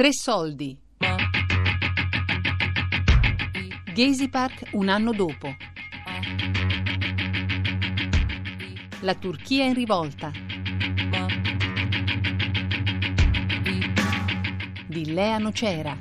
Tre soldi. Gezi Park un anno dopo. La Turchia in rivolta. Di Lea Nocera.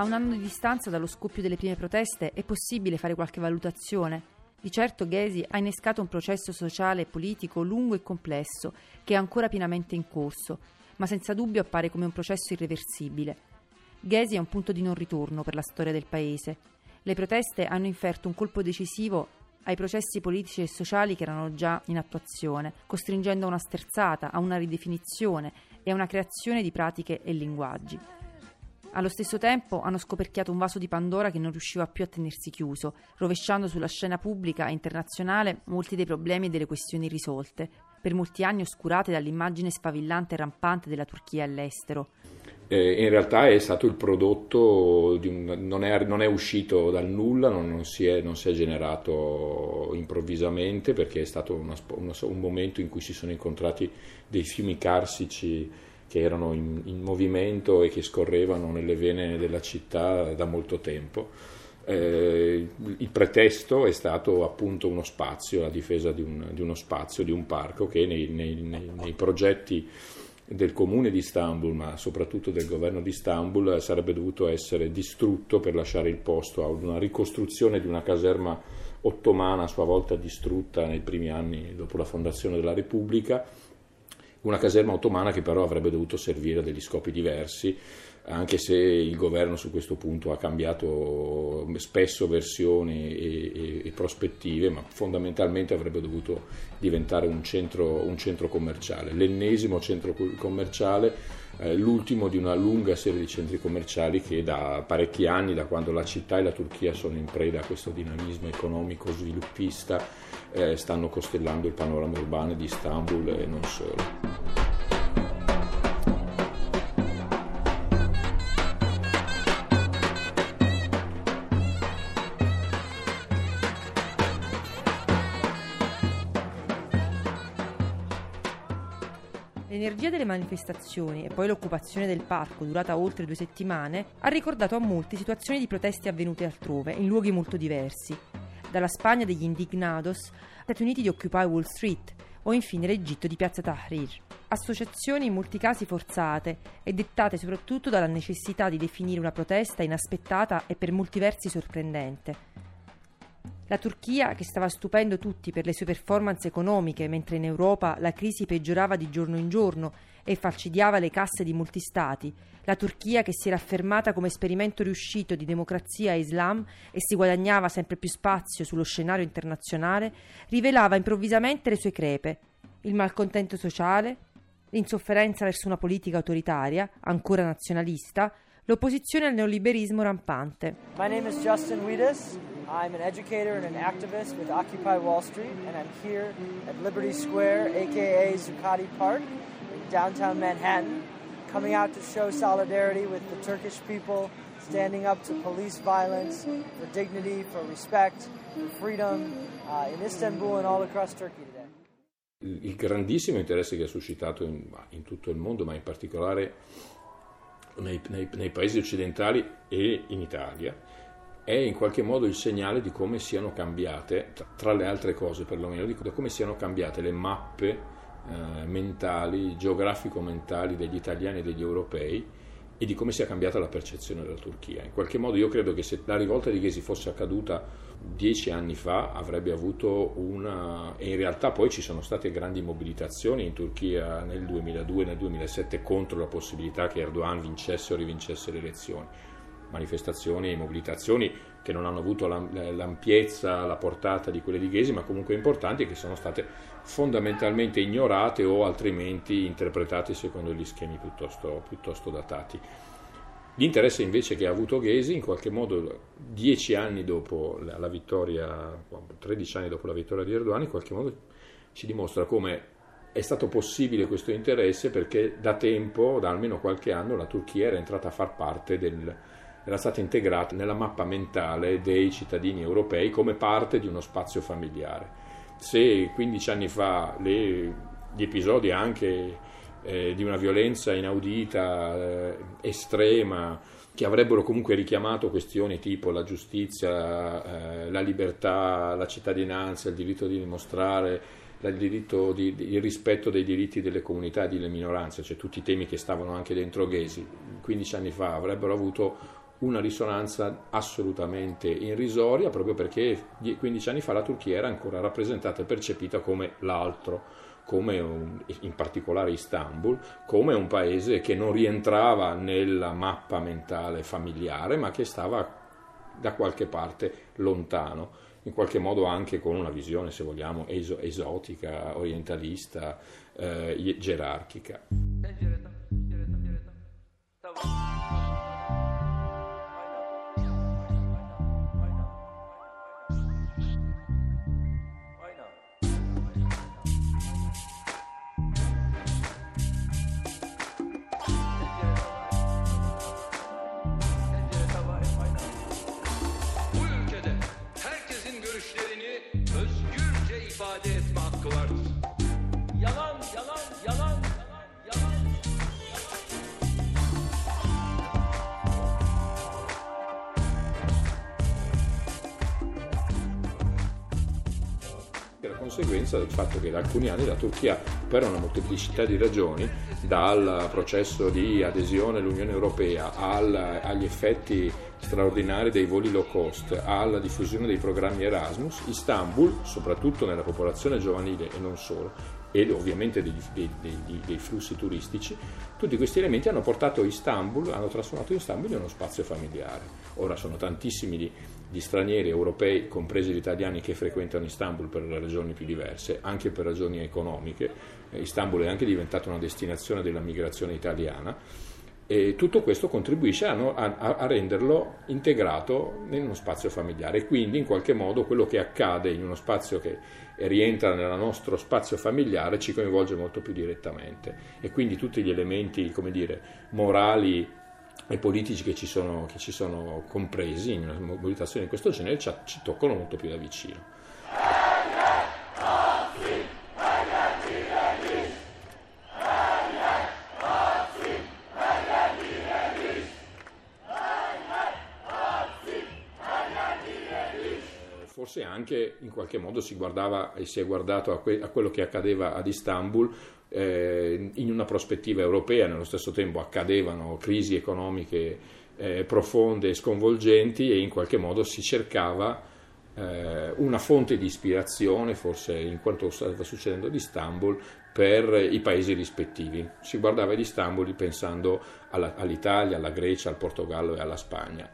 A un anno di distanza dallo scoppio delle prime proteste è possibile fare qualche valutazione. Di certo Ghesi ha innescato un processo sociale e politico lungo e complesso che è ancora pienamente in corso, ma senza dubbio appare come un processo irreversibile. Ghesi è un punto di non ritorno per la storia del paese. Le proteste hanno inferto un colpo decisivo ai processi politici e sociali che erano già in attuazione, costringendo a una sterzata, a una ridefinizione e a una creazione di pratiche e linguaggi. Allo stesso tempo hanno scoperchiato un vaso di Pandora che non riusciva più a tenersi chiuso, rovesciando sulla scena pubblica e internazionale molti dei problemi e delle questioni risolte, per molti anni oscurate dall'immagine sfavillante e rampante della Turchia all'estero. Eh, in realtà è stato il prodotto, un, non, è, non, è, uscito dal nulla, non, non, si è, non, si è, generato improvvisamente perché è stato una, una, un momento in cui si sono incontrati dei fiumi carsici che erano in, in, movimento e che scorrevano nelle vene della città da molto tempo. Eh, il pretesto è stato appunto uno spazio, la difesa di, un, di uno spazio, di un parco che nei, nei, nei, nei, progetti del comune di Istanbul, ma soprattutto del governo di Istanbul, sarebbe dovuto essere distrutto per lasciare il posto a una ricostruzione di una caserma ottomana a sua volta distrutta nei primi anni dopo la fondazione della Repubblica una caserma ottomana che però avrebbe dovuto servire a degli scopi diversi, anche se il governo su questo punto ha cambiato spesso versioni e, e, e prospettive, ma fondamentalmente avrebbe dovuto diventare un centro, un centro commerciale, l'ennesimo centro commerciale eh, l'ultimo di una lunga serie di centri commerciali che da parecchi anni, da quando la città e la Turchia sono in preda a questo dinamismo economico sviluppista, eh, stanno costellando il panorama urbano di Istanbul e non solo. L'energia delle manifestazioni e poi l'occupazione del parco, durata oltre due settimane, ha ricordato a molti situazioni di proteste avvenute altrove, in luoghi molto diversi. Dalla Spagna degli Indignados, Stati Uniti di Occupy Wall Street o infine l'Egitto di Piazza Tahrir. Associazioni in molti casi forzate e dettate soprattutto dalla necessità di definire una protesta inaspettata e per molti versi sorprendente. La Turchia, che stava stupendo tutti per le sue performance economiche, mentre in Europa la crisi peggiorava di giorno in giorno e falcidiava le casse di molti stati, la Turchia che si era affermata come esperimento riuscito di democrazia e Islam e si guadagnava sempre più spazio sullo scenario internazionale, rivelava improvvisamente le sue crepe, il malcontento sociale, l'insofferenza verso una politica autoritaria, ancora nazionalista, l'opposizione al neoliberismo rampante. My name is Justin Wiedis. I'm an educator and an activist with Occupy Wall Street, and I'm here at Liberty Square, aka Zuccotti Park, in downtown Manhattan, coming out to show solidarity with the Turkish people, standing up to police violence, for dignity, for respect, for freedom uh, in Istanbul and all across Turkey today. Il grandissimo interesse che ha suscitato in, in tutto il mondo, ma in particolare nei, nei, nei paesi occidentali e in Italia, è in qualche modo il segnale di come siano cambiate, tra le altre cose perlomeno, di come siano cambiate le mappe eh, mentali, geografico-mentali degli italiani e degli europei e di come sia cambiata la percezione della Turchia. In qualche modo io credo che se la rivolta di Ghesi fosse accaduta dieci anni fa avrebbe avuto una... e in realtà poi ci sono state grandi mobilitazioni in Turchia nel 2002 e nel 2007 contro la possibilità che Erdogan vincesse o rivincesse le elezioni manifestazioni e mobilitazioni che non hanno avuto l'ampiezza, la portata di quelle di Ghesi, ma comunque importanti e che sono state fondamentalmente ignorate o altrimenti interpretate secondo gli schemi piuttosto, piuttosto datati. L'interesse invece che ha avuto Ghesi, in qualche modo dieci anni dopo la vittoria, 13 anni dopo la vittoria di Erdogan, in qualche modo ci dimostra come è stato possibile questo interesse perché da tempo, da almeno qualche anno, la Turchia era entrata a far parte del, era stata integrata nella mappa mentale dei cittadini europei come parte di uno spazio familiare. Se 15 anni fa le, gli episodi anche eh, di una violenza inaudita, eh, estrema, che avrebbero comunque richiamato questioni tipo la giustizia, eh, la libertà, la cittadinanza, il diritto di dimostrare il, diritto di, il rispetto dei diritti delle comunità e delle minoranze, cioè tutti i temi che stavano anche dentro Ghesi, 15 anni fa avrebbero avuto una risonanza assolutamente irrisoria proprio perché 15 anni fa la Turchia era ancora rappresentata e percepita come l'altro, un, in particolare Istanbul, come un paese che non rientrava nella mappa mentale familiare ma che stava da qualche parte lontano in qualche modo anche con una visione, se vogliamo, es- esotica, orientalista, eh, gerarchica. Conseguenza del fatto che da alcuni anni la Turchia, per una molteplicità di ragioni, dal processo di adesione all'Unione Europea al, agli effetti straordinari dei voli low cost, alla diffusione dei programmi Erasmus, Istanbul, soprattutto nella popolazione giovanile e non solo, e ovviamente dei, dei, dei, dei, flussi turistici, tutti questi elementi hanno portato Istanbul, hanno trasformato Istanbul in uno spazio familiare. Ora sono tantissimi di, di stranieri europei, compresi gli italiani, che frequentano Istanbul per ragioni più diverse, anche per ragioni economiche. Eh, Istanbul è anche diventata una destinazione della migrazione italiana e tutto questo contribuisce a, a, a, renderlo integrato in uno spazio familiare. Quindi, in qualche modo, quello che accade in uno spazio che rientra nel nostro spazio familiare ci coinvolge molto più direttamente. E quindi tutti gli elementi, come dire, morali e politici che ci sono, che ci sono compresi in una mobilitazione di questo genere ci, ci toccano molto più da vicino. Forse anche in qualche modo si guardava e si è guardato a, que- a quello che accadeva ad Istanbul eh, in una prospettiva europea, nello stesso tempo accadevano crisi economiche eh, profonde e sconvolgenti e in qualche modo si cercava eh, una fonte di ispirazione, forse in quanto stava succedendo ad Istanbul, per i paesi rispettivi. Si guardava ad Istanbul pensando alla, all'Italia, alla Grecia, al Portogallo e alla Spagna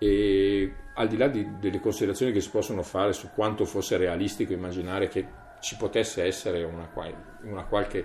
e al di là di, delle considerazioni che si possono fare su quanto fosse realistico immaginare che ci potesse essere una, una qualche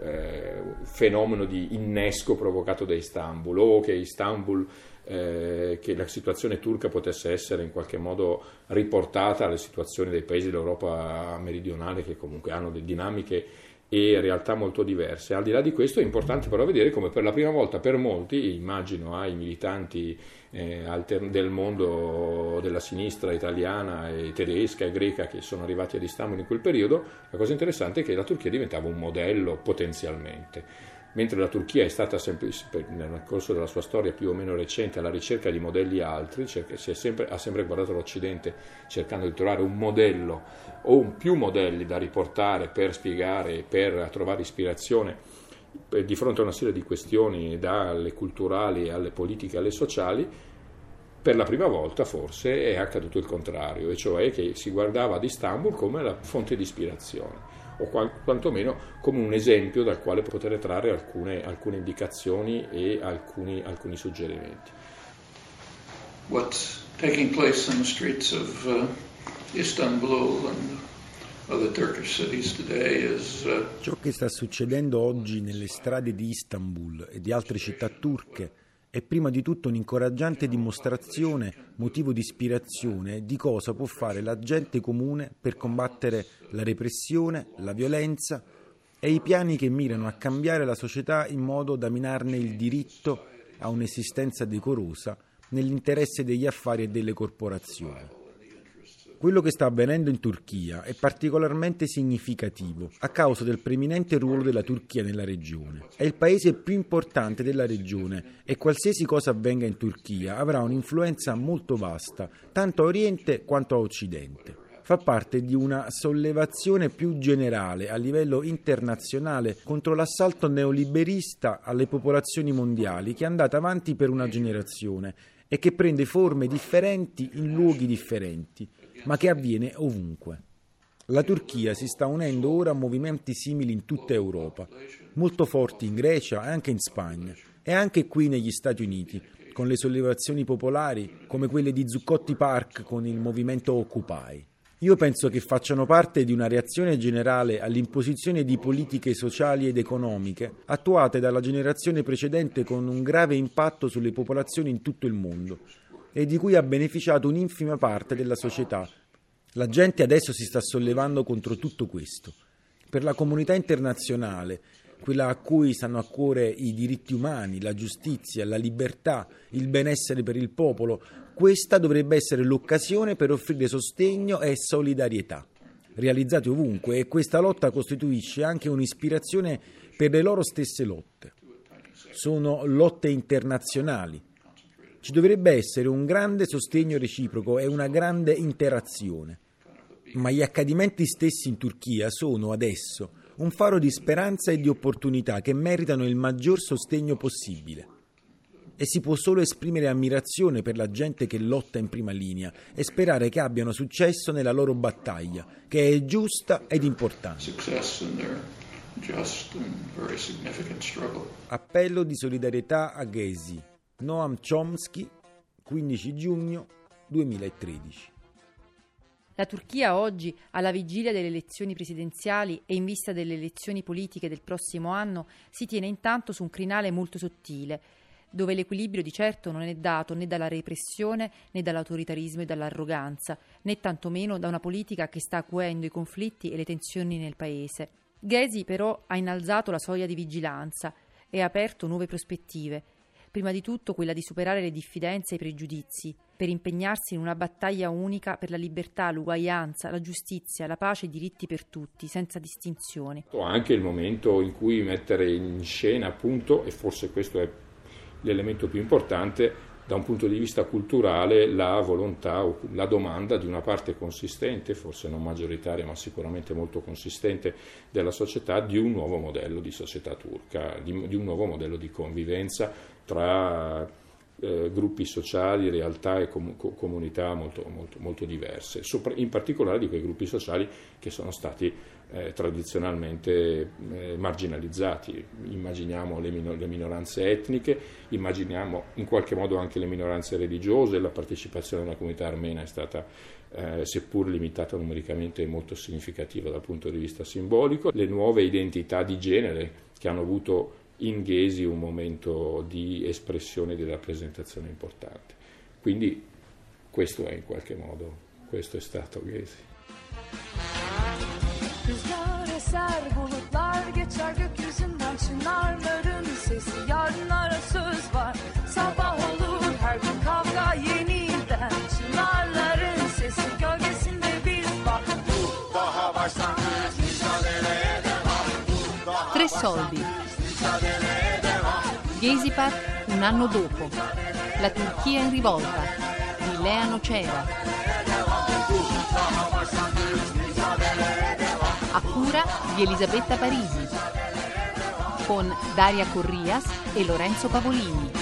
eh, fenomeno di innesco provocato da Istanbul o che Istanbul eh, che la situazione turca potesse essere in qualche modo riportata alle situazioni dei paesi dell'Europa meridionale che comunque hanno delle dinamiche e realtà molto diverse. Al di là di questo è importante però vedere come per la prima volta per molti, immagino ai militanti eh, alter- del mondo della sinistra italiana e tedesca e greca che sono arrivati ad Istanbul in quel periodo, la cosa interessante è che la Turchia diventava un modello potenzialmente mentre la Turchia è stata sempre, nel corso della sua storia più o meno recente alla ricerca di modelli altri, cerca, sempre, ha sempre guardato l'Occidente cercando di trovare un modello o un più modelli da riportare per spiegare, per trovare ispirazione di fronte a una serie di questioni dalle culturali alle politiche alle sociali, per la prima volta forse è accaduto il contrario, e cioè che si guardava ad Istanbul come la fonte di ispirazione o quantomeno come un esempio dal quale poter trarre alcune, alcune indicazioni e alcuni, alcuni, suggerimenti. What's taking place in the streets of uh, Istanbul and other Turkish cities today is uh... Ciò che sta succedendo oggi nelle strade di Istanbul e di altre città turche è prima di tutto un'incoraggiante dimostrazione, motivo di ispirazione di cosa può fare la gente comune per combattere la repressione, la violenza e i piani che mirano a cambiare la società in modo da minarne il diritto a un'esistenza decorosa nell'interesse degli affari e delle corporazioni. Quello che sta avvenendo in Turchia è particolarmente significativo a causa del preminente ruolo della Turchia nella regione. È il paese più importante della regione e qualsiasi cosa avvenga in Turchia avrà un'influenza molto vasta, tanto a Oriente quanto a Occidente. Fa parte di una sollevazione più generale a livello internazionale contro l'assalto neoliberista alle popolazioni mondiali che è andata avanti per una generazione e che prende forme differenti in luoghi differenti ma che avviene ovunque. La Turchia si sta unendo ora a movimenti simili in tutta Europa, molto forti in Grecia e anche in Spagna, e anche qui negli Stati Uniti, con le sollevazioni popolari come quelle di Zuccotti Park con il movimento Occupy. Io penso che facciano parte di una reazione generale all'imposizione di politiche sociali ed economiche attuate dalla generazione precedente con un grave impatto sulle popolazioni in tutto il mondo, e di cui ha beneficiato un'infima parte della società. La gente adesso si sta sollevando contro tutto questo. Per la comunità internazionale, quella a cui stanno a cuore i diritti umani, la giustizia, la libertà, il benessere per il popolo, questa dovrebbe essere l'occasione per offrire sostegno e solidarietà, realizzati ovunque, e questa lotta costituisce anche un'ispirazione per le loro stesse lotte. Sono lotte internazionali, ci dovrebbe essere un grande sostegno reciproco e una grande interazione. Ma gli accadimenti stessi in Turchia sono adesso un faro di speranza e di opportunità che meritano il maggior sostegno possibile. E si può solo esprimere ammirazione per la gente che lotta in prima linea e sperare che abbiano successo nella loro battaglia, che è giusta ed importante. Appello di solidarietà a Ghesi, Noam Chomsky, 15 giugno 2013. La Turchia oggi, alla vigilia delle elezioni presidenziali e in vista delle elezioni politiche del prossimo anno, si tiene intanto su un crinale molto sottile, dove l'equilibrio di certo non è dato né dalla repressione né dall'autoritarismo e dall'arroganza, né tantomeno da una politica che sta acuendo i conflitti e le tensioni nel paese. Ghesi però ha innalzato la soglia di vigilanza e ha aperto nuove prospettive prima di tutto quella di superare le diffidenze e i pregiudizi, per impegnarsi in una battaglia unica per la libertà, l'uguaglianza, la giustizia, la pace e i diritti per tutti, senza distinzioni. Anche il momento in cui mettere in scena, appunto, e forse questo è l'elemento più importante, da un punto di vista culturale la volontà o la domanda di una parte consistente, forse non maggioritaria ma sicuramente molto consistente della società, di un nuovo modello di società turca, di, di un nuovo modello di convivenza tra eh, gruppi sociali, realtà e com- comunità molto, molto, molto diverse, Sopra, in particolare di quei gruppi sociali che sono stati eh, tradizionalmente eh, marginalizzati. Immaginiamo le, minor- le, minoranze etniche, immaginiamo in qualche modo anche le minoranze religiose, la partecipazione della comunità armena è stata eh, seppur limitata numericamente molto significativa dal punto di vista simbolico, le nuove identità di genere che hanno avuto in Ghesi un momento di espressione e di rappresentazione importante. Quindi questo è in qualche modo, questo è stato Ghesi. Rüzgar eser bulutlar geçer gökyüzünden çınarların sesi yarınlara söz var sabah olur her gün kavga yeniden çınarların sesi gölgesinde biz bak bu daha başlangıç mücadeleye devam Tre soldi Gezi Park un anno dopo. La Turchia in rivolta di Lea Nocera. A cura di Elisabetta Parisi. Con Daria Corrias e Lorenzo Pavolini.